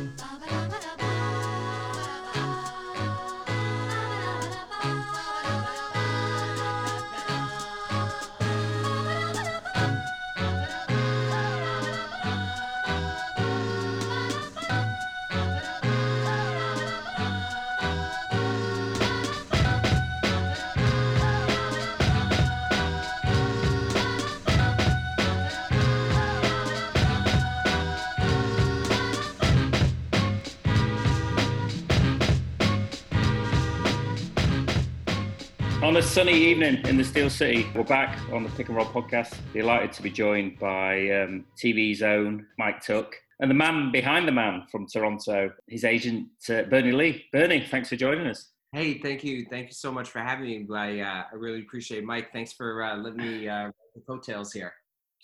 Bye-bye. On a sunny evening in the Steel City, we're back on the Pick and Roll podcast. Delighted to be joined by um, TV's own Mike Tuck and the man behind the man from Toronto, his agent uh, Bernie Lee. Bernie, thanks for joining us. Hey, thank you, thank you so much for having me. I uh, I really appreciate it. Mike. Thanks for uh, letting me uh, the coattails here.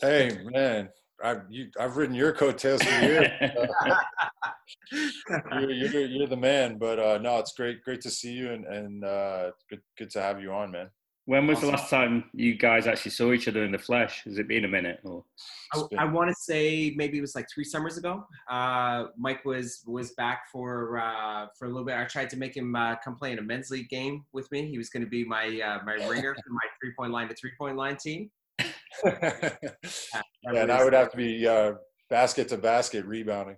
Hey man, I've you, I've ridden your coattails for years. you're, you're, you're, the man, but uh, no, it's great, great to see you, and and uh, good, good to have you on, man. When was awesome. the last time you guys actually saw each other in the flesh? Has it been a minute? Or? I, I want to say maybe it was like three summers ago. Uh, Mike was was back for uh, for a little bit. I tried to make him uh, come play in a men's league game with me. He was going to be my uh, my ringer for my three point line to three point line team. Yeah, and I would have to be uh, basket to basket rebounding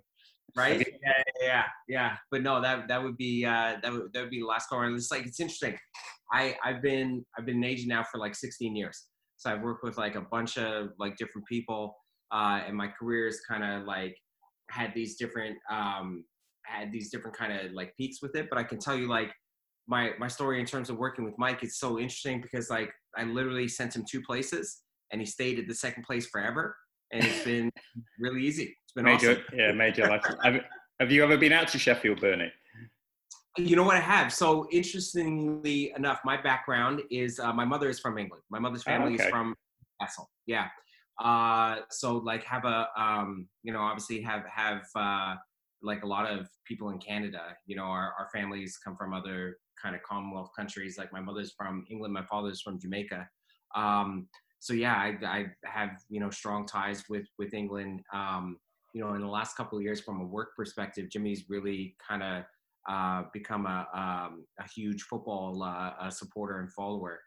right? Yeah, yeah, yeah. But no, that that would be uh, that would that would be the last score. And it's like it's interesting. I I've been I've been an agent now for like 16 years. So I've worked with like a bunch of like different people, uh, and my career is kind of like had these different um, had these different kind of like peaks with it. But I can tell you like my my story in terms of working with Mike is so interesting because like I literally sent him two places and he stayed at the second place forever and it's been really easy. It's been major, awesome. Yeah, major life. have, have you ever been out to Sheffield, Bernie? You know what I have. So interestingly enough, my background is uh, my mother is from England. My mother's oh, family oh, okay. is from Castle. Yeah. Uh, so like have a um, you know obviously have have uh, like a lot of people in Canada. You know our our families come from other kind of Commonwealth countries. Like my mother's from England. My father's from Jamaica. Um, so yeah, I, I have you know strong ties with with England. Um, you know, in the last couple of years, from a work perspective, Jimmy's really kind of uh, become a um, a huge football uh, supporter and follower.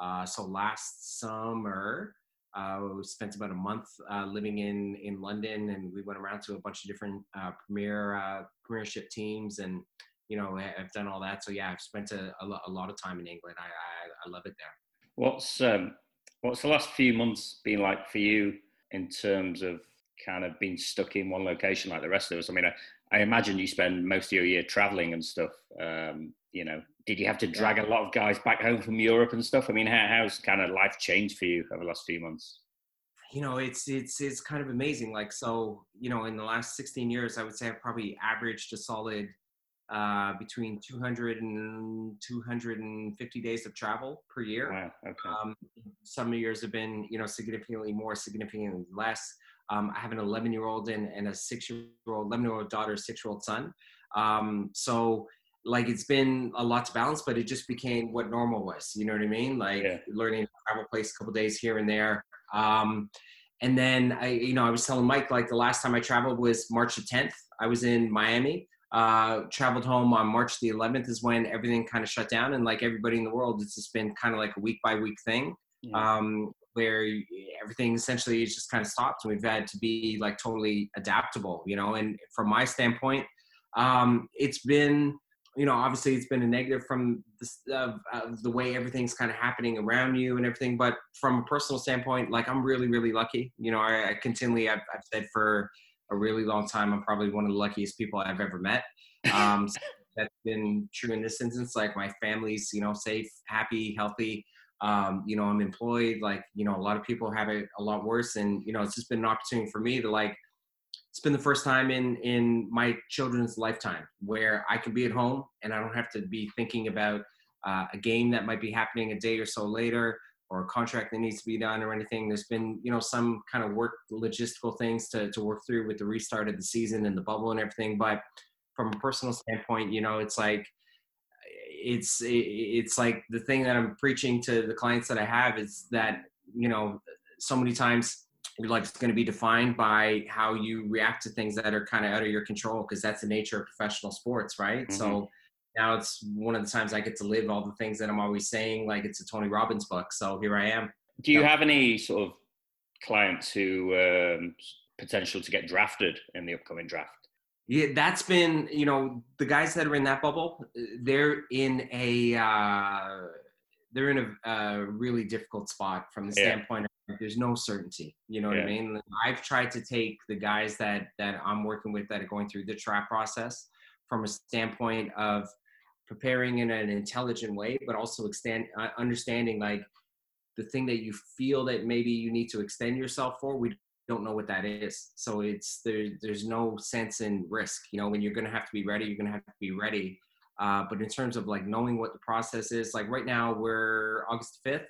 Uh, so last summer, uh, we spent about a month uh, living in in London, and we went around to a bunch of different uh, premier premiership teams, and you know, I've done all that. So yeah, I've spent a, a, lot of time in England. I, I, I love it there. What's um, What's the last few months been like for you in terms of kind of being stuck in one location like the rest of us? I mean, I, I imagine you spend most of your year traveling and stuff. Um, you know, did you have to drag a lot of guys back home from Europe and stuff? I mean, how, how's kind of life changed for you over the last few months? You know, it's it's it's kind of amazing. Like, so you know, in the last 16 years, I would say I've probably averaged a solid uh, between 200 and 250 days of travel per year. Wow. Okay. Um, some years have been, you know, significantly more, significantly less. Um, I have an 11 year old and, and a six year old, 11 year old daughter, six year old son. Um, so like it's been a lot to balance, but it just became what normal was. You know what I mean? Like yeah. learning to travel place a couple days here and there. Um, and then I, you know, I was telling Mike like the last time I traveled was March the 10th. I was in Miami uh, traveled home on March the 11th is when everything kind of shut down. And like everybody in the world, it's just been kind of like a week by week thing um, where everything essentially is just kind of stopped. And we've had to be like totally adaptable, you know. And from my standpoint, um, it's been, you know, obviously it's been a negative from the, uh, uh, the way everything's kind of happening around you and everything. But from a personal standpoint, like I'm really, really lucky. You know, I, I continually, I've, I've said for, a really long time. I'm probably one of the luckiest people I've ever met. Um, so that's been true in this instance. Like my family's, you know, safe, happy, healthy. Um, you know, I'm employed. Like, you know, a lot of people have it a lot worse, and you know, it's just been an opportunity for me to like. It's been the first time in in my children's lifetime where I can be at home and I don't have to be thinking about uh, a game that might be happening a day or so later or a contract that needs to be done or anything. There's been, you know, some kind of work logistical things to, to work through with the restart of the season and the bubble and everything. But from a personal standpoint, you know, it's like, it's, it's like the thing that I'm preaching to the clients that I have is that, you know, so many times like it's going to be defined by how you react to things that are kind of out of your control because that's the nature of professional sports right mm-hmm. so now it's one of the times i get to live all the things that i'm always saying like it's a tony robbins book so here i am do you have any sort of clients who um, potential to get drafted in the upcoming draft yeah that's been you know the guys that are in that bubble they're in a uh, they're in a, a really difficult spot from the yeah. standpoint there's no certainty. You know what yeah. I mean? I've tried to take the guys that that I'm working with that are going through the trap process from a standpoint of preparing in an intelligent way, but also extend uh, understanding like the thing that you feel that maybe you need to extend yourself for. We don't know what that is, so it's there. There's no sense in risk. You know, when you're going to have to be ready, you're going to have to be ready. Uh, but in terms of like knowing what the process is, like right now we're August 5th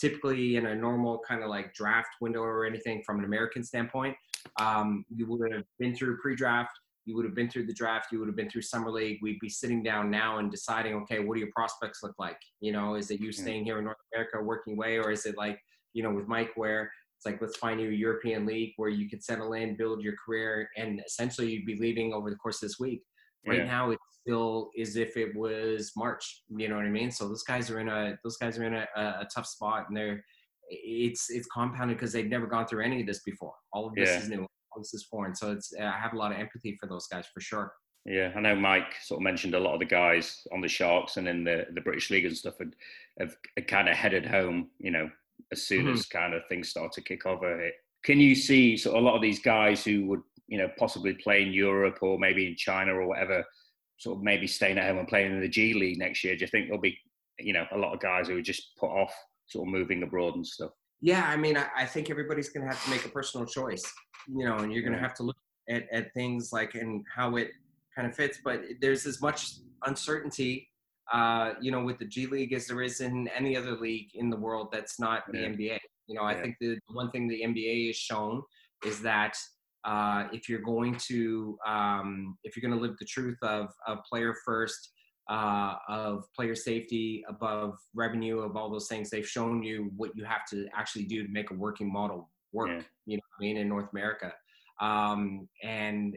typically in a normal kind of like draft window or anything from an American standpoint, um, you would have been through pre-draft, you would have been through the draft, you would have been through summer league. We'd be sitting down now and deciding, okay, what do your prospects look like? You know, is it you staying here in North America working away, or is it like, you know, with Mike where it's like let's find you a European league where you could settle in, build your career, and essentially you'd be leaving over the course of this week. Right yeah. now, it's still as if it was March. You know what I mean? So those guys are in a those guys are in a, a tough spot, and they're it's it's compounded because they've never gone through any of this before. All of this yeah. is new. This is foreign. So it's I have a lot of empathy for those guys for sure. Yeah, I know Mike sort of mentioned a lot of the guys on the Sharks and in the, the British League and stuff had, have, have kind of headed home, you know, as soon mm-hmm. as kind of things start to kick over. Can you see sort of a lot of these guys who would, you know, possibly play in Europe or maybe in China or whatever, sort of maybe staying at home and playing in the G League next year? Do you think there'll be, you know, a lot of guys who are just put off sort of moving abroad and stuff? Yeah, I mean, I, I think everybody's going to have to make a personal choice, you know, and you're going to have to look at, at things like and how it kind of fits. But there's as much uncertainty, uh, you know, with the G League as there is in any other league in the world that's not the. NBA. You know, I think the one thing the NBA has shown is that uh, if you're going to um, if you're going to live the truth of, of player first uh, of player safety above revenue of all those things they've shown you what you have to actually do to make a working model work yeah. you know I mean in North America um, and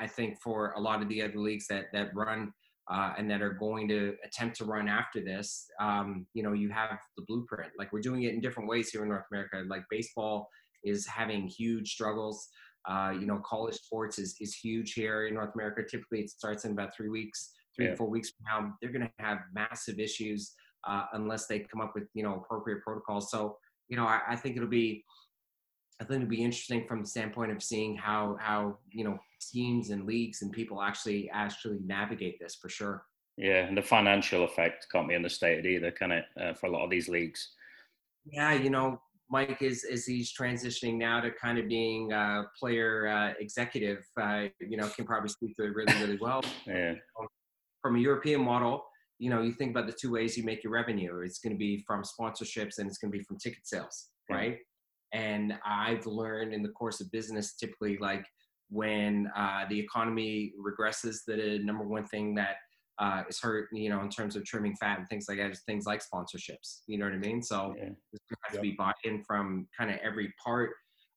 I think for a lot of the other leagues that that run uh, and that are going to attempt to run after this, um, you know, you have the blueprint. Like we're doing it in different ways here in North America. Like baseball is having huge struggles. Uh, you know, college sports is, is huge here in North America. Typically, it starts in about three weeks, three yeah. to four weeks from now. They're going to have massive issues uh, unless they come up with you know appropriate protocols. So, you know, I, I, think it'll be, I think it'll be interesting from the standpoint of seeing how how you know teams and leagues and people actually actually navigate this for sure. Yeah, and the financial effect can't be understated either, can it? Uh, for a lot of these leagues. Yeah, you know, Mike is as he's transitioning now to kind of being a player uh, executive, uh, you know, can probably speak to it really, really well. yeah. From a European model, you know, you think about the two ways you make your revenue. It's going to be from sponsorships and it's going to be from ticket sales, right? And I've learned in the course of business, typically, like when uh, the economy regresses, the number one thing that uh, is hurt, you know, in terms of trimming fat and things like that, things like sponsorships. You know what I mean? So yeah. has to be buy-in from kind of every part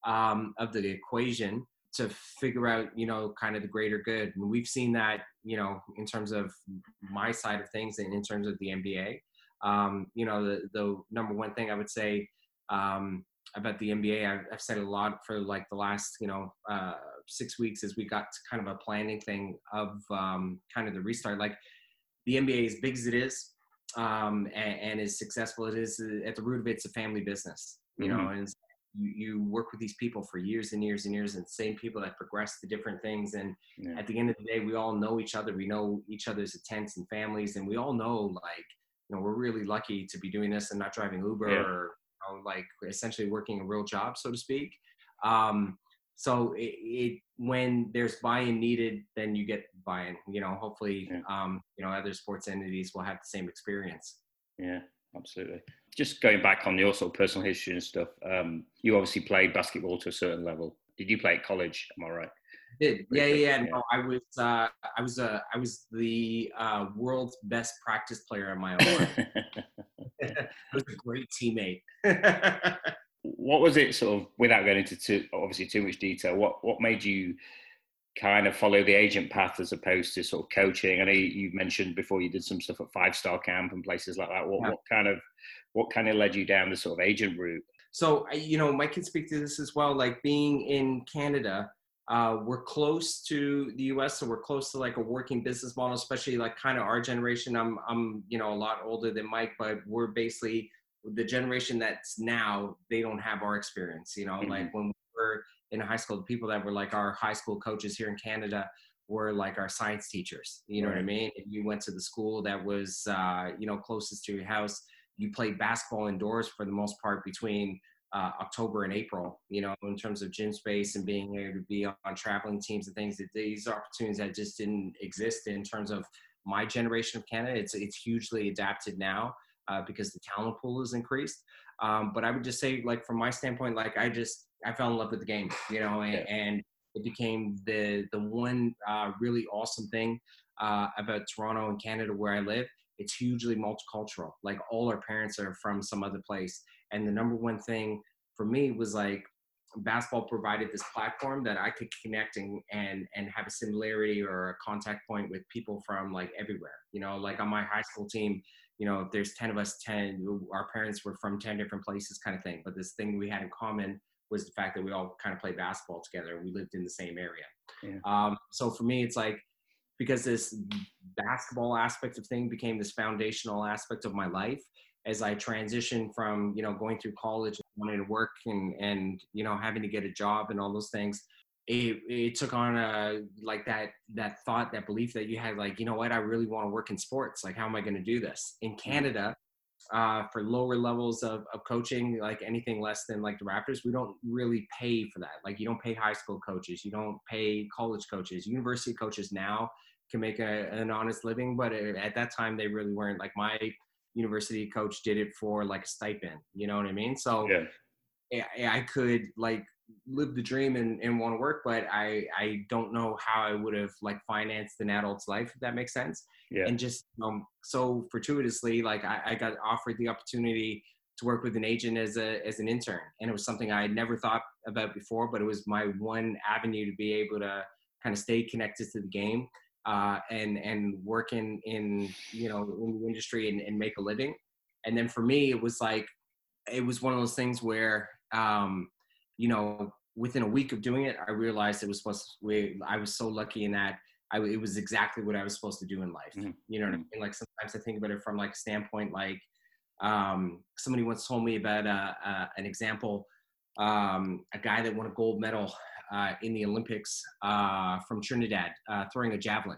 um, of the equation to figure out, you know, kind of the greater good. And we've seen that, you know, in terms of my side of things and in terms of the NBA. Um, you know, the, the number one thing I would say um, about the NBA, I've, I've, said a lot for like the last, you know, uh, six weeks as we got kind of a planning thing of um, kind of the restart. Like the NBA, as big as it is, um, and, and, as successful it is, at the root of it, it's a family business, you mm-hmm. know, and you, you, work with these people for years and years and years, and same people that progress to different things. And yeah. at the end of the day, we all know each other. We know each other's intents and families, and we all know like, you know, we're really lucky to be doing this and not driving Uber yeah. or you know, like essentially working a real job, so to speak. Um, so it, it, when there's buy-in needed then you get buy-in you know hopefully yeah. um, you know other sports entities will have the same experience yeah absolutely. Just going back on your sort of personal history and stuff um, you obviously played basketball to a certain level. Did you play at college? Am i right? Did. Yeah yeah, yeah. no i was uh, i was uh, i was the uh, world's best practice player in my own i was a great teammate. What was it sort of without going into too, obviously too much detail? What what made you kind of follow the agent path as opposed to sort of coaching? I know you mentioned before you did some stuff at Five Star Camp and places like that. What yeah. what kind of what kind of led you down the sort of agent route? So you know, Mike can speak to this as well. Like being in Canada, uh, we're close to the U.S., so we're close to like a working business model, especially like kind of our generation. I'm I'm you know a lot older than Mike, but we're basically the generation that's now they don't have our experience you know mm-hmm. like when we were in high school the people that were like our high school coaches here in canada were like our science teachers you know right. what i mean if you went to the school that was uh, you know closest to your house you played basketball indoors for the most part between uh, October and April, you know, in terms of gym space and being able to be on, on traveling teams and things. That these opportunities that just didn't exist in terms of my generation of Canada. It's it's hugely adapted now uh, because the talent pool has increased. Um, but I would just say, like from my standpoint, like I just I fell in love with the game, you know, and, yeah. and it became the the one uh, really awesome thing uh, about Toronto and Canada where I live. It's hugely multicultural. Like all our parents are from some other place, and the number one thing for me was like basketball provided this platform that I could connect and, and and have a similarity or a contact point with people from like everywhere. You know, like on my high school team, you know, if there's 10 of us, 10, our parents were from 10 different places kind of thing. But this thing we had in common was the fact that we all kind of played basketball together we lived in the same area. Yeah. Um, so for me, it's like, because this basketball aspect of thing became this foundational aspect of my life as I transitioned from, you know, going through college, wanting to work and, and, you know, having to get a job and all those things it, it took on a like that that thought that belief that you had like you know what i really want to work in sports like how am i going to do this in canada uh, for lower levels of, of coaching like anything less than like the raptors we don't really pay for that. Like you don't pay high school coaches you don't pay college coaches. University coaches now can make a, an honest living but at that time they really weren't. Like my university coach did it for like a stipend you know what i mean? So yeah. I, I could like live the dream and, and want to work, but I I don't know how I would have like financed an adult's life if that makes sense. Yeah. And just um so fortuitously, like I, I got offered the opportunity to work with an agent as a as an intern, and it was something I had never thought about before, but it was my one avenue to be able to kind of stay connected to the game uh, and and work in in you know in the industry and, and make a living. And then for me, it was like it was one of those things where um, you know, within a week of doing it, I realized it was supposed to, we, I was so lucky in that I, it was exactly what I was supposed to do in life. Mm-hmm. You know what I mm-hmm. mean? Like sometimes I think about it from like a standpoint, like um, somebody once told me about uh, uh, an example, um, a guy that won a gold medal uh, in the Olympics uh, from Trinidad uh, throwing a javelin.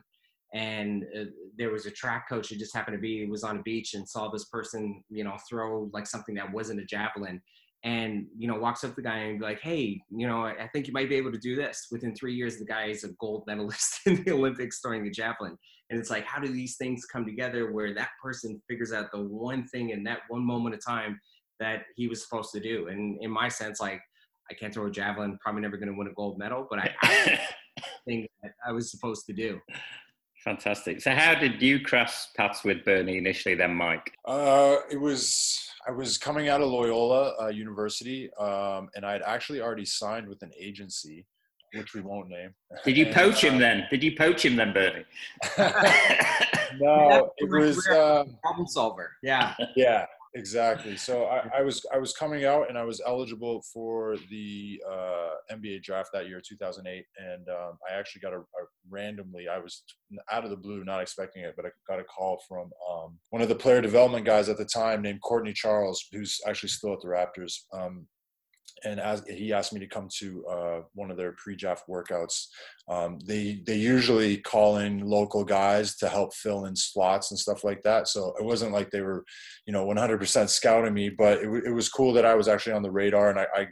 And uh, there was a track coach who just happened to be was on a beach and saw this person, you know, throw like something that wasn't a javelin, and you know walks up to the guy and be like hey you know i think you might be able to do this. Within three years the guy is a gold medalist in the olympics throwing the javelin. And it's like how do these things come together where that person figures out the one thing in that one moment of time that he was supposed to do? And in my sense like i can't throw a javelin probably never going to win a gold medal but i, I think that i was supposed to do. Fantastic. So how did you cross paths with bernie initially then mike? Uh, it was I was coming out of Loyola uh, University, um, and I had actually already signed with an agency, which we won't name. Did you and, poach him uh, then? Did you poach him then, Bernie? no, it was uh, problem solver. Yeah, yeah, exactly. So I, I, was I was coming out and I was eligible for the uh, NBA draft that year, 2008, and um, I actually got a, a, randomly. I was out of the blue, not expecting it, but I got a call from um, one of the player development guys at the time named Courtney Charles, who's actually still at the Raptors. Um, and as he asked me to come to uh, one of their pre-draft workouts, um, they they usually call in local guys to help fill in slots and stuff like that. So it wasn't like they were, you know, 100% scouting me, but it, it was cool that I was actually on the radar and I I,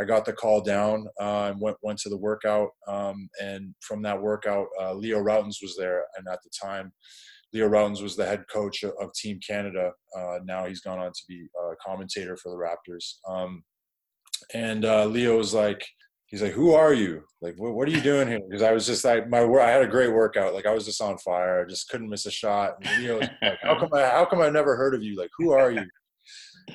I got the call down uh, and went went to the workout. Um, and from that workout, uh, Leo Rautins was there, and at the time. Leo Rautins was the head coach of, of Team Canada. Uh, now he's gone on to be a commentator for the Raptors. Um, and uh, Leo was like, he's like, "Who are you? Like, what, what are you doing here?" Because I was just like, my I had a great workout. Like, I was just on fire. I just couldn't miss a shot. And Leo like, "How come I? How come I never heard of you? Like, who are you?"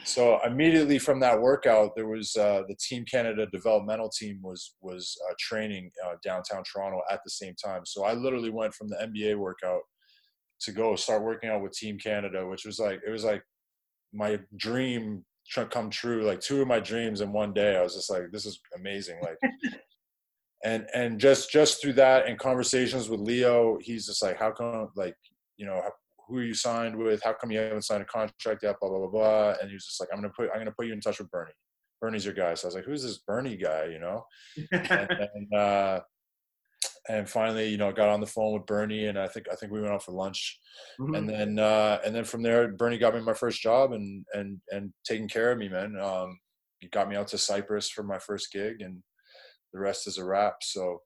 so immediately from that workout, there was uh, the Team Canada developmental team was was uh, training uh, downtown Toronto at the same time. So I literally went from the NBA workout to go start working out with Team Canada, which was like it was like my dream come true. Like two of my dreams in one day. I was just like, this is amazing. Like. and and just just through that and conversations with Leo, he's just like, how come like you know who are you signed with? How come you haven't signed a contract yet? Blah blah blah blah. And he was just like, I'm gonna put I'm gonna put you in touch with Bernie. Bernie's your guy. So I was like, who's this Bernie guy? You know. and, and, uh, and finally, you know, I got on the phone with Bernie, and I think I think we went out for lunch, mm-hmm. and then uh, and then from there, Bernie got me my first job, and and and taking care of me, man. Um, he got me out to Cyprus for my first gig, and the rest is a wrap. So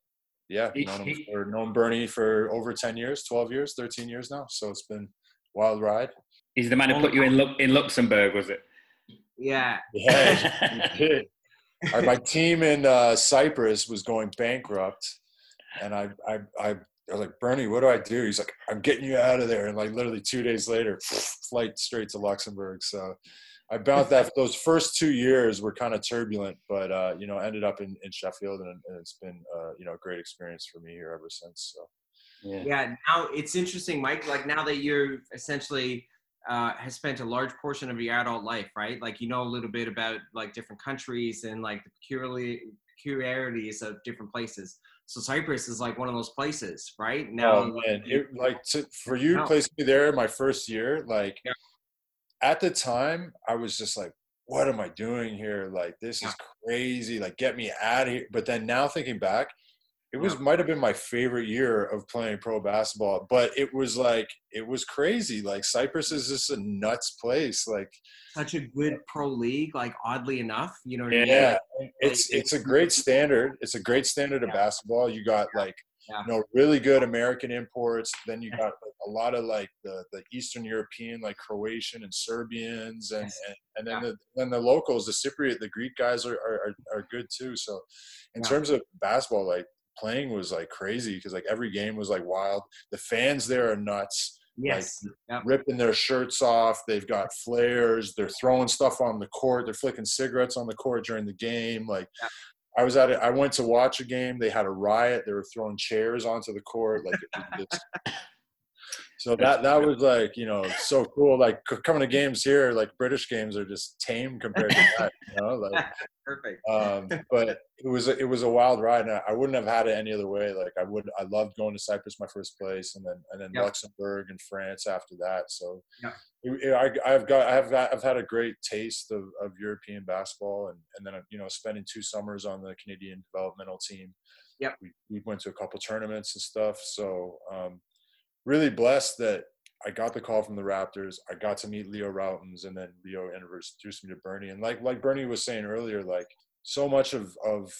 yeah, known, him for, known Bernie for over 10 years, 12 years, 13 years now. So it's been wild ride. He's the man who put you in in Luxembourg, was it? Yeah. Yeah, my team in uh, Cyprus was going bankrupt, and I, I, I, I was like, Bernie, what do I do? He's like, I'm getting you out of there. And like literally two days later, flight straight to Luxembourg. So I bounced that. Those first two years were kind of turbulent, but uh, you know, ended up in, in Sheffield, and, and it's been uh, you know a great experience for me here ever since. So. Yeah. yeah. Now it's interesting, Mike. Like now that you're essentially uh, has spent a large portion of your adult life, right? Like you know a little bit about like different countries and like the peculiarities of different places. So Cyprus is like one of those places, right? Now, oh, man. It, like to, for you, no. placing me there my first year, like. Yeah at the time, I was just like, what am I doing here? Like, this is crazy. Like, get me out of here. But then now thinking back, it was might have been my favorite year of playing pro basketball, but it was like it was crazy. Like Cyprus is just a nuts place. Like such a good pro league. Like oddly enough, you know. yeah, I mean? it's it's a great standard. It's a great standard of basketball. You got like yeah. you know really good American imports. Then you got a lot of like the, the Eastern European, like Croatian and Serbians, and yes. and, and then yeah. the then the locals, the Cypriot, the Greek guys are are, are good too. So in yeah. terms of basketball, like playing was like crazy because like every game was like wild. The fans there are nuts. Yes. Like, yep. ripping their shirts off. They've got flares. They're throwing stuff on the court. They're flicking cigarettes on the court during the game. Like yep. I was at it. I went to watch a game. They had a riot. They were throwing chairs onto the court. Like so that that was like you know so cool. Like coming to games here, like British games are just tame compared to that. You know, like perfect. Um, but it was a, it was a wild ride, and I, wouldn't have had it any other way. Like I would, I loved going to Cyprus my first place, and then and then yep. Luxembourg and France after that. So yep. it, I, have got I've I've had a great taste of, of European basketball, and and then you know spending two summers on the Canadian developmental team. Yeah, we, we went to a couple tournaments and stuff. So um, really blessed that I got the call from the Raptors. I got to meet Leo Rautins, and then Leo introduced me to Bernie. And like like Bernie was saying earlier, like so much of of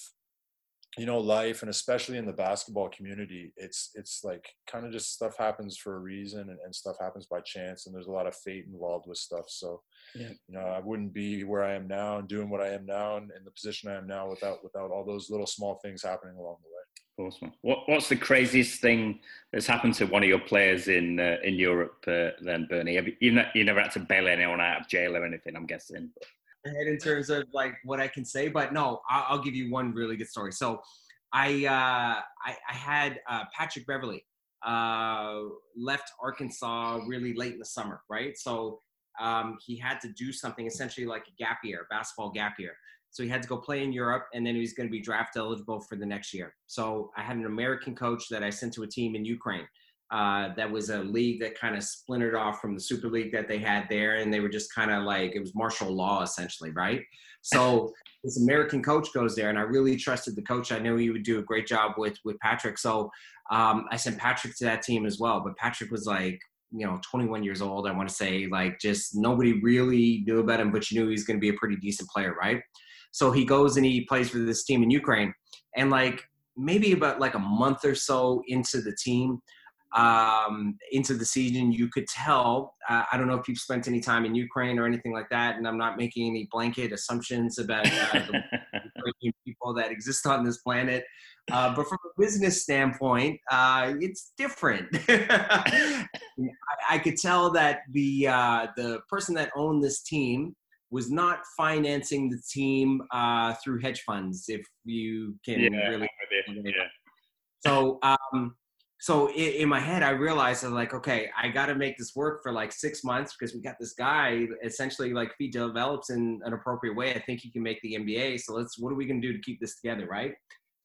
you know life, and especially in the basketball community, it's it's like kind of just stuff happens for a reason, and, and stuff happens by chance, and there's a lot of fate involved with stuff. So, yeah. you know, I wouldn't be where I am now and doing what I am now, and in the position I am now without without all those little small things happening along the way. Awesome. What, what's the craziest thing that's happened to one of your players in uh, in Europe uh, then, Bernie? Have you, you, you never had to bail anyone out of jail or anything, I'm guessing. In terms of like what I can say, but no, I'll, I'll give you one really good story. So, I uh, I, I, had uh, Patrick Beverley uh, left Arkansas really late in the summer, right? So um, he had to do something essentially like a gap year, basketball gap year. So he had to go play in Europe, and then he was going to be draft eligible for the next year. So I had an American coach that I sent to a team in Ukraine. Uh, that was a league that kind of splintered off from the Super League that they had there, and they were just kind of like it was martial law essentially, right? So this American coach goes there, and I really trusted the coach. I knew he would do a great job with with Patrick. So um, I sent Patrick to that team as well. But Patrick was like, you know, 21 years old. I want to say like just nobody really knew about him, but you knew he was going to be a pretty decent player, right? So he goes and he plays for this team in Ukraine. And like maybe about like a month or so into the team, um, into the season, you could tell. Uh, I don't know if you've spent any time in Ukraine or anything like that, and I'm not making any blanket assumptions about uh, the people that exist on this planet. Uh, but from a business standpoint, uh, it's different. I, I, could tell that the uh, the person that owned this team was not financing the team uh, through hedge funds, if you can Yeah, really. I'm with you. yeah. So, um, so in, in my head, I realized I'm like, okay, I got to make this work for like six months because we got this guy. Essentially, like if he develops in an appropriate way, I think he can make the NBA. So let's, what are we gonna do to keep this together, right?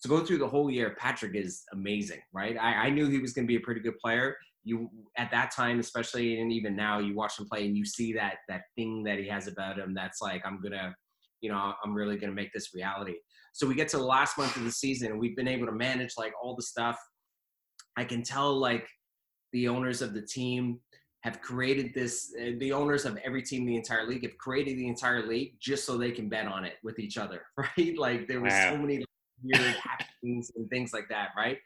So go through the whole year. Patrick is amazing, right? I, I knew he was gonna be a pretty good player. You at that time, especially, and even now, you watch him play and you see that that thing that he has about him. That's like, I'm gonna, you know, I'm really gonna make this reality. So we get to the last month of the season, and we've been able to manage like all the stuff. I can tell like the owners of the team have created this. Uh, the owners of every team in the entire league have created the entire league just so they can bet on it with each other, right? Like there was Wow. so many weird happenings and things like that, right?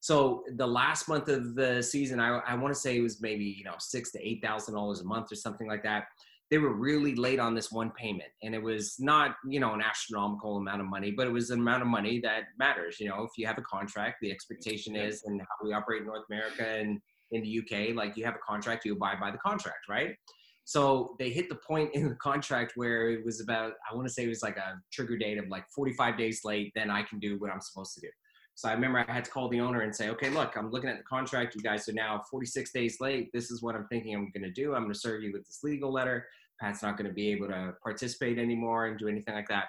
So the last month of the season, I, I want to say it was maybe you know six to eight thousand dollars a month or something like that. They were really late on this one payment, and it was not you know an astronomical amount of money, but it was an amount of money that matters. You know, if you have a contract, the expectation is, and how we operate in North America and in the UK, like you have a contract, you abide by the contract, right? So they hit the point in the contract where it was about, I want to say it was like a trigger date of like 45 days late, then I can do what I'm supposed to do. So I remember I had to call the owner and say, okay, look, I'm looking at the contract. You guys are now 46 days late. This is what I'm thinking I'm going to do. I'm going to serve you with this legal letter. Pat's not going to be able to participate anymore and do anything like that.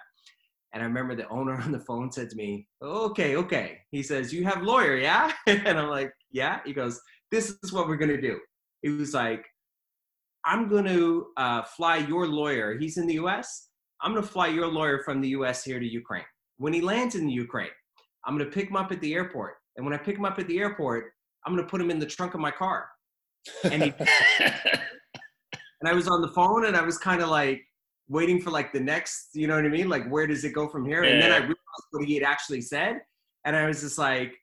And I remember the owner on the phone said to me, okay, okay. He says, you have lawyer, yeah? And I'm like, yeah. He goes, this is what we're going to do. He was like, I'm going to uh, fly your lawyer. He's in the US. I'm going to fly your lawyer from the US here to Ukraine. When he lands in the Ukraine, I'm going to pick him up at the airport. And when I pick him up at the airport, I'm going to put him in the trunk of my car. And he and I was on the phone and I was kind of like waiting for like the next, you know what I mean? Like, where does it go from here? And then I realized what he had actually said. And I was just like,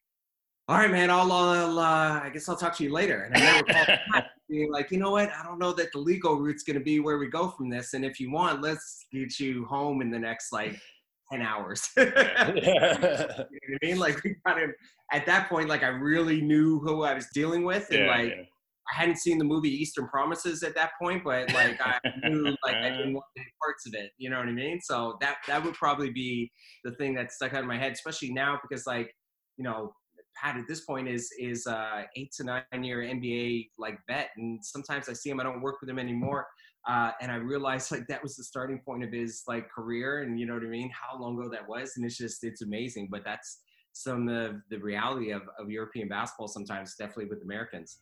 all right, man, I'll, I'll uh, I guess I'll talk to you later. And I never called back, being like, you know what? I don't know that the legal route's going to be where we go from this. And if you want, let's get you home in the next like 10 hours. You know what I mean? Like we got him at that point, like I really knew who I was dealing with. And yeah, like, yeah. I hadn't seen the movie Eastern Promises at that point, but like I knew like I didn't want any parts of it. You know what I mean? So that that would probably be the thing that stuck out in my head, especially now because like you know Pat at this point is is uh, eight to nine year NBA like vet, and sometimes I see him. I don't work with him anymore. Uh, and I realized like that was the starting point of his like career, and you know what I mean, how long ago that was, and it's just it's amazing. But that's some of the reality of, of European basketball sometimes, definitely with Americans.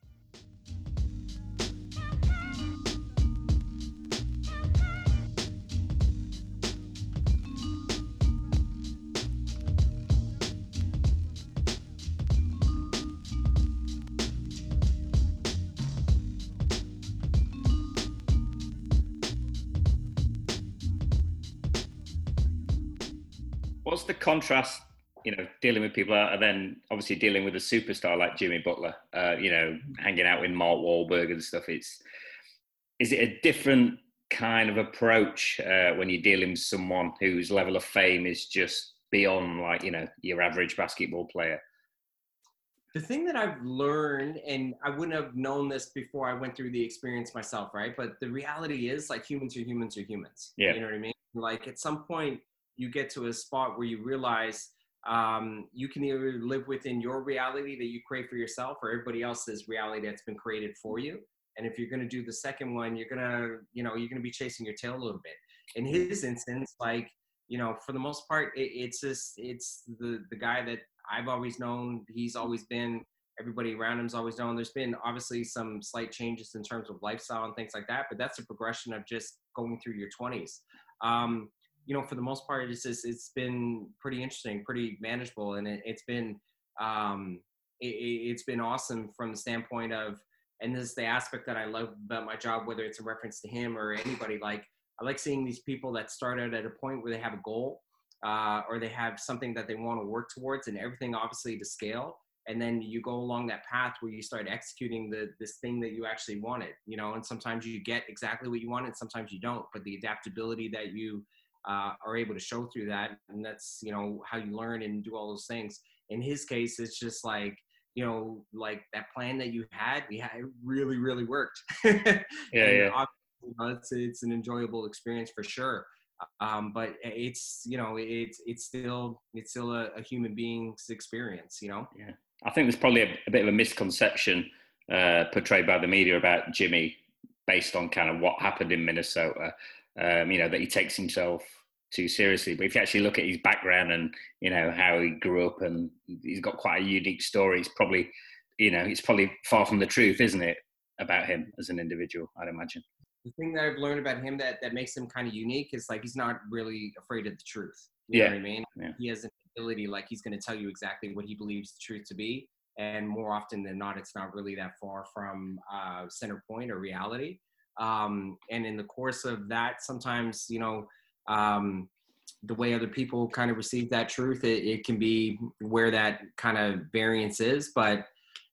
What's the contrast, you know, dealing with people and then obviously dealing with a superstar like Jimmy Butler, uh, you know, hanging out with Mark Wahlberg and stuff. It's is it a different kind of approach uh, when you're dealing with someone whose level of fame is just beyond like you know your average basketball player? the thing that I've learned, and I wouldn't have known this before I went through the experience myself, right? But the reality is, like, humans are humans are humans. Yeah. You know what I mean? Like, at some point, you get to a spot where you realize um, you can either live within your reality that you create for yourself or everybody else's reality that's been created for you. And if you're going to do the second one, you're going to, you know, you're going to be chasing your tail a little bit. In his instance, like, you know, for the most part, it, it's just, it's the, the guy that I've always known. He's always been, everybody around him's always known. There's been obviously some slight changes in terms of lifestyle and things like that, but that's a progression of just going through your 20s. Um, you know, for the most part, it's just, it's been pretty interesting, pretty manageable, and it, it's been um, it, it's been awesome from the standpoint of, and this is the aspect that I love about my job, whether it's a reference to him or anybody. Like I like seeing these people that start out at a point where they have a goal, uh, or they have something that they want to work towards, and everything obviously to scale. And then you go along that path where you start executing the this thing that you actually wanted, you know. And sometimes you get exactly what you wanted, sometimes you don't. But the adaptability that you uh, are able to show through that, and that's you know how you learn and do all those things. In his case, it's just like you know, like that plan that you had, we had it really, really worked. Yeah, yeah. obviously You know, it's it's an enjoyable experience for sure. Um, but it's you know it's it's still it's still a, a, human being's experience. You know. Yeah, I think there's probably a, a bit of a misconception uh, portrayed by the media about Jimmy based on kind of what happened in Minnesota. Um, you know that he takes himself too seriously. But if you actually look at his background and you know how he grew up, and he's got quite a unique story, it's probably you know it's probably far from the truth, isn't it, about him as an individual? I'd imagine. The thing that I've learned about him that that makes him kind of unique is like he's not really afraid of the truth. You yeah. know what I mean? Yeah. He has an ability, like he's going to tell you exactly what he believes the truth to be, and more often than not, it's not really that far from uh, center point or reality. Um, and in the course of that, sometimes you know um, the way other people kind of receive that truth, it, it can be where that kind of variance is. But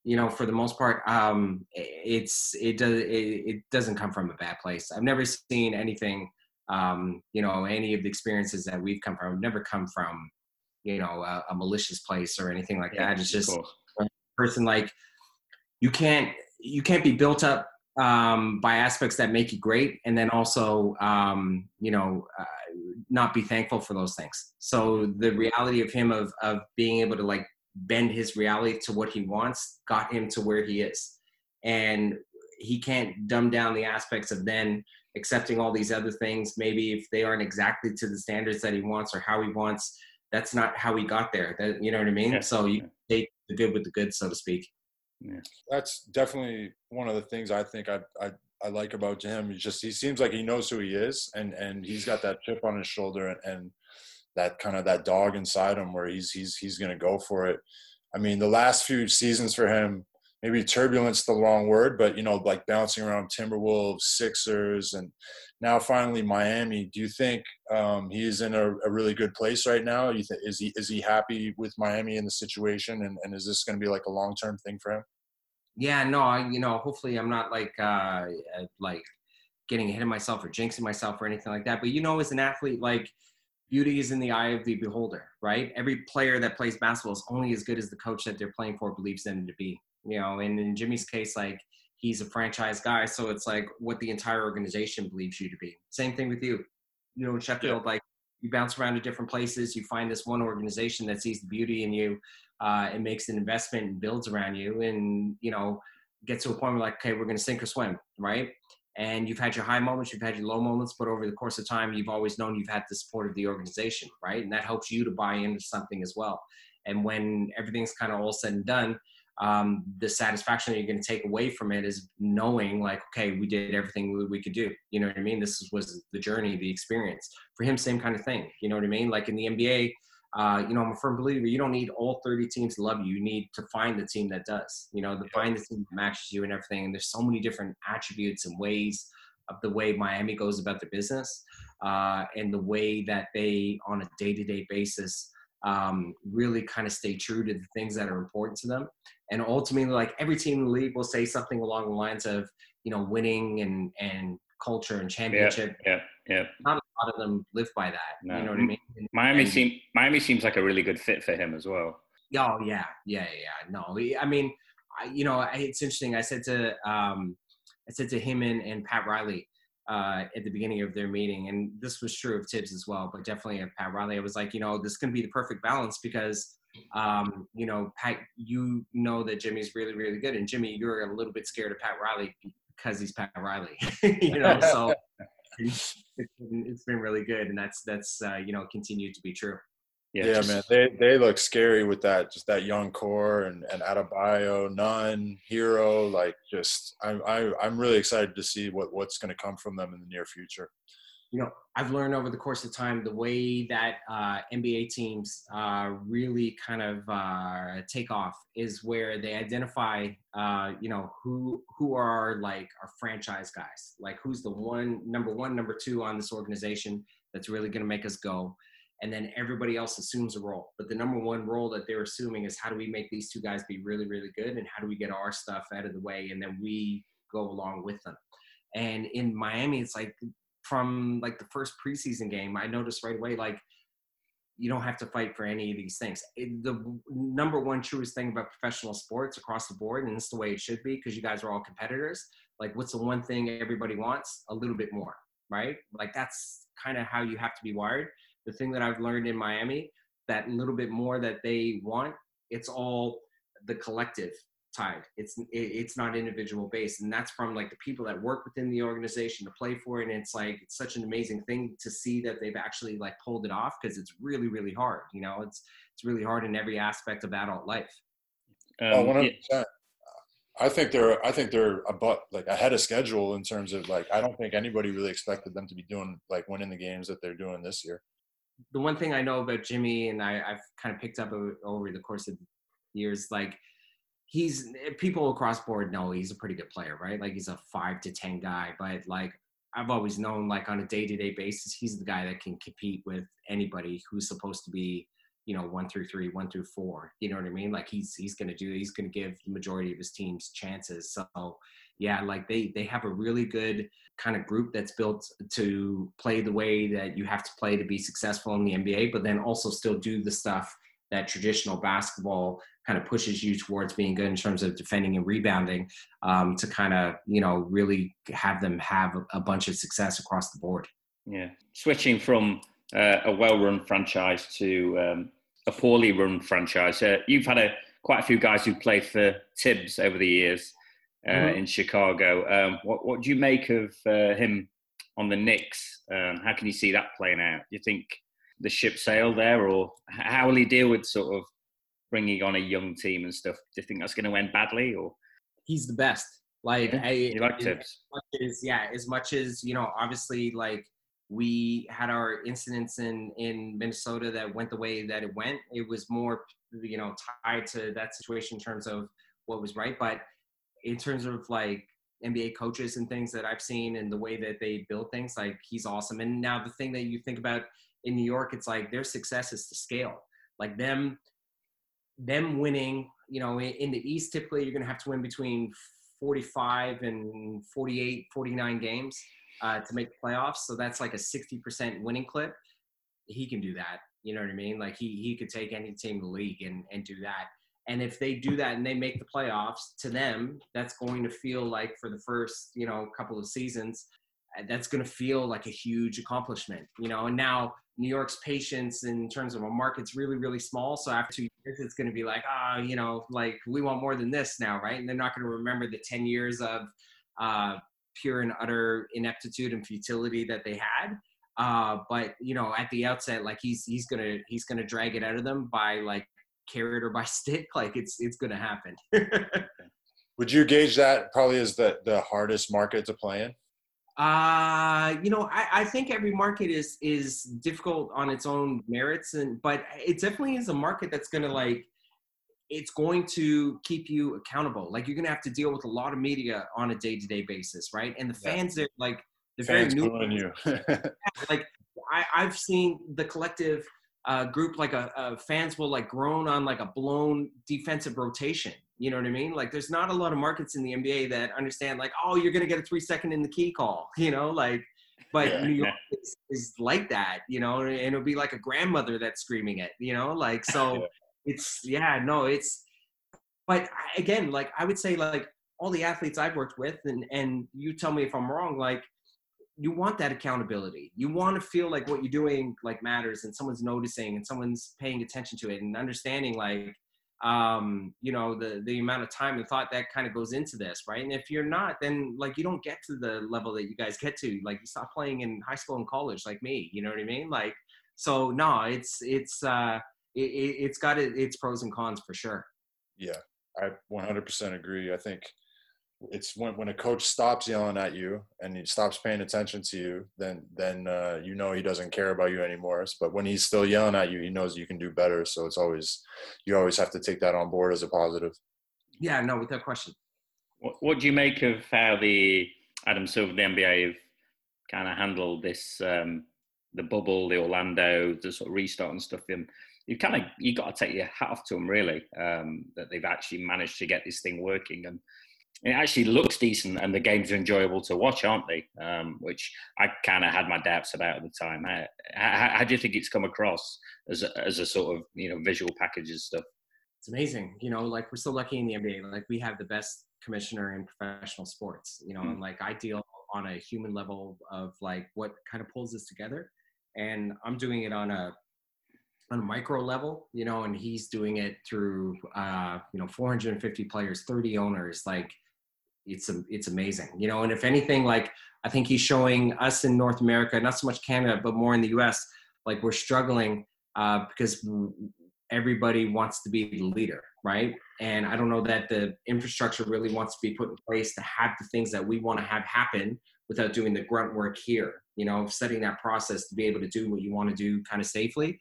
you know, for the most part, um, it's it does it, it doesn't come from a bad place. I've never seen anything, um, you know, any of the experiences that we've come from. I've never come from, you know, a, a malicious place or anything like yeah, that. It's just a person like you can't you can't be built up um, by aspects that make you great, and then also, um, you know, uh, not be thankful for those things. So the reality of him of of being able to like bend his reality to what he wants got him to where he is, and he can't dumb down the aspects of then accepting all these other things. Maybe if they aren't exactly to the standards that he wants or how he wants, that's not how he got there. That you know what I mean. Yeah. So you take the good with the good, so to speak. Yeah. That's definitely one of the things I think I, I I like about him. He's just he seems like he knows who he is, and and he's got that chip on his shoulder, and, and that kind of that dog inside him where he's he's he's gonna go for it. I mean, the last few seasons for him, maybe turbulence the wrong word, but you know, like bouncing around Timberwolves, Sixers, and now finally Miami. Do you think um, he's in a, a, really good place right now? You think is he is he happy with Miami in the situation, and, and is this going to be like a long term thing for him? Yeah, no, I you know hopefully I'm not like uh, uh like getting ahead of myself or jinxing myself or anything like that. But you know, as an athlete, like beauty is in the eye of the beholder, right? Every player that plays basketball is only as good as the coach that they're playing for believes them to be. You know, and in Jimmy's case, like he's a franchise guy, so it's like what the entire organization believes you to be. Same thing with you. You know, in Sheffield, like you bounce around to different places, you find this one organization that sees the beauty in you, uh, and makes an investment and builds around you, and you know, gets to a point where like, okay, we're going to sink or swim, right? And you've had your high moments, you've had your low moments, but over the course of time, you've always known you've had the support of the organization, right? And that helps you to buy into something as well. And when everything's kind of all said and done, um, the satisfaction that you're going to take away from it is knowing like okay we did everything we, we could do. You know what i mean? This was the journey the experience. For him same kind of thing. You know what i mean? Like in the nba uh, you know i'm a firm believer you don't need all 30 teams to love you. You need to find the team that does. You know to find the team that matches you and everything. And there's so many different attributes and ways of the way miami goes about their business uh, and the way that they on a day-to-day basis um, really kind of stay true to the things that are important to them. And ultimately, like every team in the league will say something along the lines of, you know, winning and and culture and championship. Yeah, yeah. yeah. Not a lot of them live by that. No. You know what I mean? Miami seems Miami seems like a really good fit for him as well. Oh yeah, yeah, yeah. No, I mean, I, you know, it's interesting. I said to um, I said to him and, and Pat Riley, uh, at the beginning of their meeting, and this was true of Thibs as well, but definitely of Pat Riley. I was like, you know, this to be the perfect balance because, um, you know, Pat, you know that Jimmy's really, really good, and Jimmy, you're a little bit scared of Pat Riley because he's Pat Riley, you know. So it's, it's been really good, and that's that's uh, you know continued to be true. Yeah, yeah just, man, they they look scary with that just that young core and and Adebayo, Nunn, Herro, Like, just I'm I, I'm really excited to see what what's going to come from them in the near future. You know, I've learned over the course of time the way that uh, NBA teams uh, really kind of uh, take off is where they identify, uh, you know, who who are like our franchise guys, like who's the one number one, number two on this organization that's really going to make us go and then everybody else assumes a role. But the number one role that they're assuming is how do we make these two guys be really, really good, and how do we get our stuff out of the way, and then we go along with them. And in Miami, it's like from like the first preseason game, I noticed right away like you don't have to fight for any of these things. It, the number one truest thing about professional sports across the board, and it's the way it should be, because you guys are all competitors. like what's the one thing everybody wants? A little bit more, right? Like that's kind of how you have to be wired. The thing that I've learned in Miami, that little bit more that they want, it's all the collective tied. It's it's not individual based, and that's from like the people that work within the organization to play for it. And it's like it's such an amazing thing to see that they've actually like pulled it off because it's really really hard. You know, it's it's really hard in every aspect of adult life. Um, oh, 100 percent. I think they're I think they're about like ahead of schedule in terms of like I don't think anybody really expected them to be doing like winning the games that they're doing this year. The one thing I know about Jimmy and I, I've kind of picked up over the course of years, like he's eh, people across board know he's a pretty good player, right? Like he's a five to ten guy, but like I've always known, like on a day to day basis, he's the guy that can compete with anybody who's supposed to be, you know, one through three, one through four. You know what I mean? Like he's he's gonna do, he's gonna give the majority of his teams chances. So yeah, like they they have a really good kind of group that's built to play the way that you have to play to be successful in the NBA, but then also still do the stuff that traditional basketball kind of pushes you towards being good in terms of defending and rebounding um, to kind of you know really have them have a bunch of success across the board yeah switching from uh, a well-run franchise to um, a poorly run franchise uh, you've had a quite a few guys who played for Thibs over the years uh, mm-hmm. in chicago um, what, what do you make of uh, him on the Knicks? Um, how can you see that playing out? Do you think the ship sail there, or how will he deal with sort of bringing on a young team and stuff? Do you think that's going to end badly, or he's the best? Like, yeah, I, you like Thibs? As, yeah, as much as you know, obviously, like we had our incidents in in Minnesota that went the way that it went. It was more, you know, tied to that situation in terms of what was right, but in terms of like NBA coaches and things that I've seen and the way that they build things, like he's awesome. And now the thing that you think about in New York, it's like their success is to scale. Like them, them winning. You know, in the East, typically you're going to have to win between 45 and 48, 49 games uh, to make the playoffs. So that's like a 60% winning clip. He can do that. You know what I mean? Like he he could take any team in the league and and do that. And if they do that and they make the playoffs, to them, that's going to feel like for the first, you know, couple of seasons, that's going to feel like a huge accomplishment, you know. And now New York's patience in terms of a market's really, really small. So after two years, it's going to be like, ah, oh, you know, like we want more than this now, right? And they're not going to remember the 10 years of uh, pure and utter ineptitude and futility that they had. Uh, but you know, at the outset, like he's he's gonna he's gonna drag it out of them by like carrot or by stick. Like it's it's gonna happen. Would you gauge that probably as the the hardest market to play in? Uh, you know, I, I think every market is is difficult on its own merits, and but it definitely is a market that's gonna like it's going to keep you accountable. Like you're gonna have to deal with a lot of media on a day to day basis, right? And the fans yeah. are like the fans very new. you. like I, I've seen the collective uh, group like a, a fans will like groan on like a blown defensive rotation you know what I mean? Like, there's not a lot of markets in the NBA that understand, like, oh, you're going to get a three second in the key call, you know? Like, but yeah, New York yeah. is, is, like that, you know? And it'll be like a grandmother that's screaming it, you know? Like, so yeah. it's, yeah, no, it's, but again, like, I would say, like, all the athletes I've worked with, and, and you tell me if I'm wrong, like, you want that accountability. You want to feel like what you're doing like matters and someone's noticing and someone's paying attention to it and understanding like um, you know, the the amount of time and thought that kind of goes into this, right? And if you're not, then like you don't get to the level that you guys get to. Like you stop playing in high school and college, like me. You know what I mean? Like so, no, it's it's uh, it, it's got it, its pros and cons for sure. Yeah, I 100% agree. I think it's when when a coach stops yelling at you and he stops paying attention to you, then then uh, you know he doesn't care about you anymore. But when he's still yelling at you, he knows you can do better. So it's always you always have to take that on board as a positive. Yeah, no, without question. What, what do you make of how the Adam Silver, the NBA, have kind of handled this, um, the bubble, the Orlando, the sort of restart and stuff? In you kind of you got to take your hat off to them, really, um, that they've actually managed to get this thing working and it actually looks decent and the games are enjoyable to watch, aren't they? Um, which I kind of had my doubts about at the time. How, how, how, do you think it's come across as a, as a sort of you know visual package and stuff? It's amazing. You know, like we're so lucky in the NBA. Like we have the best commissioner in professional sports. You know, Mm. and like I deal on a human level of like what kind of pulls this together, and I'm doing it on a on a micro level, you know, and he's doing it through uh, you know 450 players, 30 owners, like it's a, it's amazing, you know. And if anything, like I think he's showing us in North America, not so much Canada, but more in the U.S. Like we're struggling uh, because everybody wants to be the leader, right? And I don't know that the infrastructure really wants to be put in place to have the things that we want to have happen without doing the grunt work here. You know, setting that process to be able to do what you want to do kind of safely.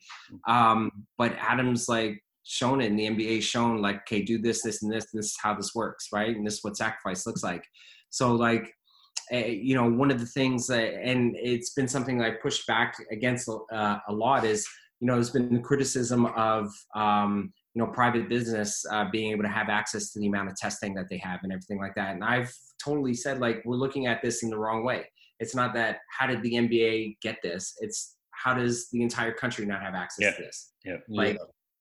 Um, but Adam's like shown it in the NBA, shown like, okay, do this, this, and this. This is how this works, right? And this is what sacrifice looks like. So like, uh, you know, one of the things that, and it's been something I pushed back against uh, a lot is, you know, there's been the criticism of, um, you know, private business uh, being able to have access to the amount of testing that they have and everything like that. And I've totally said like, we're looking at this in the wrong way. It's not that how did the NBA get this? It's how does the entire country not have access yeah. to this? Yeah. Like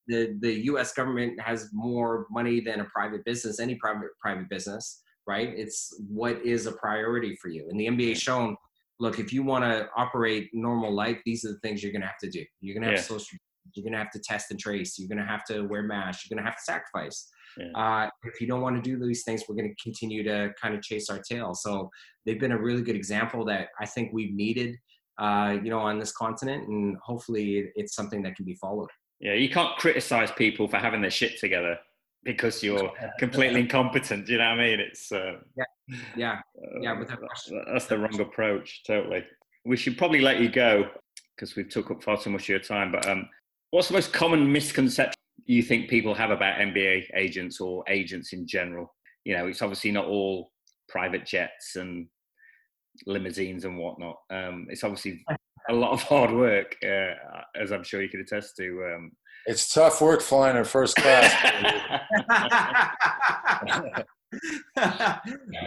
the the U.S. government has more money than a private business, any private private business, right? It's what is a priority for you. And the NBA shown, look, if you want to operate normal life, these are the things you're going to have to do. You're going to have Yeah. social. You're going to have to test and trace. You're going to have to wear masks. You're going to have to sacrifice. Yeah. Uh, if you don't want to do these things, we're going to continue to kind of chase our tail. So they've been a really good example that I think we've needed, uh, you know, on this continent, and hopefully it's something that can be followed. Yeah, you can't criticize people for having their shit together because you're completely incompetent. Do you know what I mean? It's uh, Yeah, Yeah, uh, without question. That's the wrong approach. Totally. We should probably let you go because we've took up far too much of your time. But um, what's the most common misconception you think people have about NBA agents or agents in general? You know, it's obviously not all private jets and limousines and whatnot. Um, it's obviously a lot of hard work, uh, as I'm sure you could attest to. Um, It's tough work flying in first class. I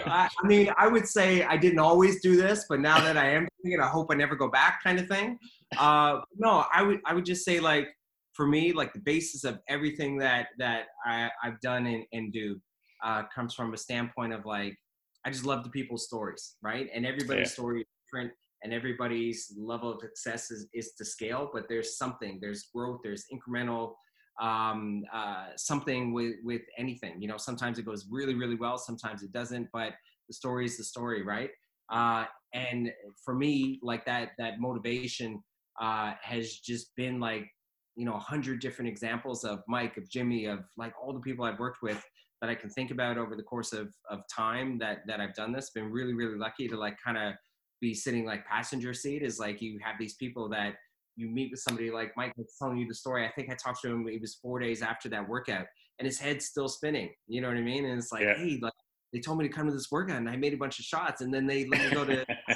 I mean, I would say I didn't always do this, but now that I am doing it, I hope I never go back, kind of thing. Uh, no, I would I would just say like for me, like the basis of everything that that I, I've done and, and do uh, comes from a standpoint of like I just love the people's stories, right? And everybody's Yeah. story is different, and everybody's level of success is, is to scale. But there's something, there's growth, there's incremental um, uh, something with with anything. You know, sometimes it goes really really well, sometimes it doesn't. But the story is the story, right? Uh, and for me, like that that motivation uh, has just been like you know a hundred different examples of Mike, of Jimmy, of like all the people I've worked with that I can think about over the course of of time that that I've done this. Been really really lucky to like kind of be sitting like passenger seat is like you have these people that you meet with somebody like Mike was telling you the story. I think I talked to him. It was four days after that workout, and his head's still spinning. You know what I mean? And it's like, Yeah. hey, like they told me to come to this workout, and I made a bunch of shots, and then they let me go to.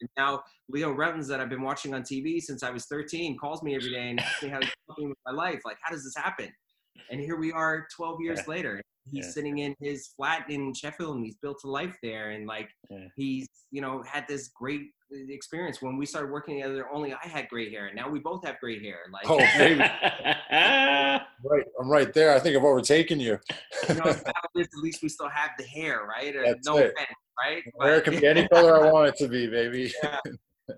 and now Leo Rautins, that I've been watching on TV since I was 13, calls me every day and asks me how he's helping with my life. Like, how does this happen? And here we are, 12 years Yeah. later. He's Yeah. sitting in his flat in Sheffield, and he's built a life there, and like Yeah. he's you know had this great experience when we started working together only i had gray hair and now we both have gray hair like Oh, baby. Right, I'm right there. I think I've overtaken you. you know, at least we still have the hair, right? Uh, That's no it. offense, right? Hair can be any color I want it to be, baby.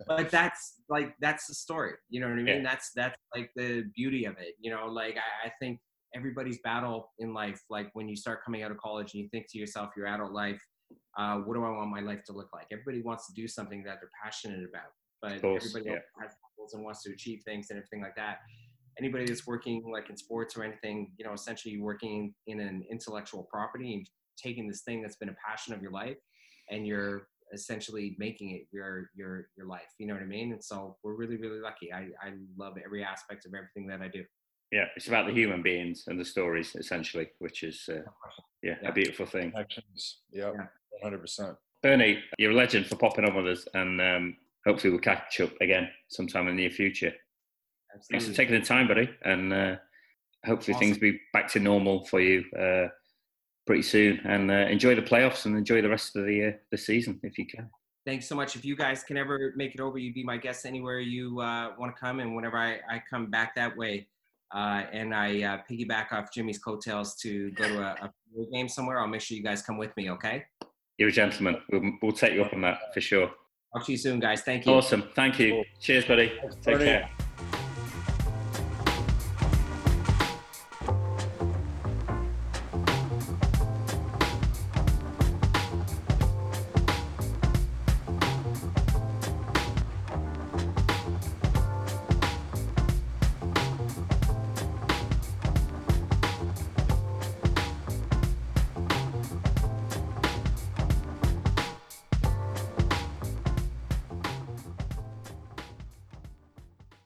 but that's like that's the story. You know what I mean? Yeah. That's that's like the beauty of it. You know, like I, I think everybody's battle in life, like when you start coming out of college and you think to yourself, your adult life, uh, what do I want my life to look like? Everybody wants to do something that they're passionate about, but course, everybody yeah. has goals and wants to achieve things and everything like that. Anybody that's working like in sports or anything, you know, essentially working in an intellectual property and taking this thing that's been a passion of your life and you're essentially making it your your your life you know what i mean and so we're really really lucky i i love every aspect of everything that i do yeah, it's about the human beings and the stories essentially, which is uh, yeah, Yeah. a beautiful thing. Yep, Yeah. 100%. Bernie, you're a legend for popping on with us, and um, hopefully we'll catch up again sometime in the near future. Thanks for taking the time, buddy, and uh, hopefully things be back to normal for you uh, pretty soon. And uh, enjoy the playoffs and enjoy the rest of the uh, the season if you can. thanks so much if you guys can ever make it over you'd be my guest anywhere you uh, want to come and whenever I, I come back that way uh, and I uh, piggyback off Jimmy's coattails to go to a, a game somewhere, I'll make sure you guys come with me. Okay. You're a gentleman. We'll, we'll take you up on that for sure. Talk to you soon, guys. Thank you. Awesome. Thank you. Cool. Cheers, buddy. Thanks, Take Bernie. care.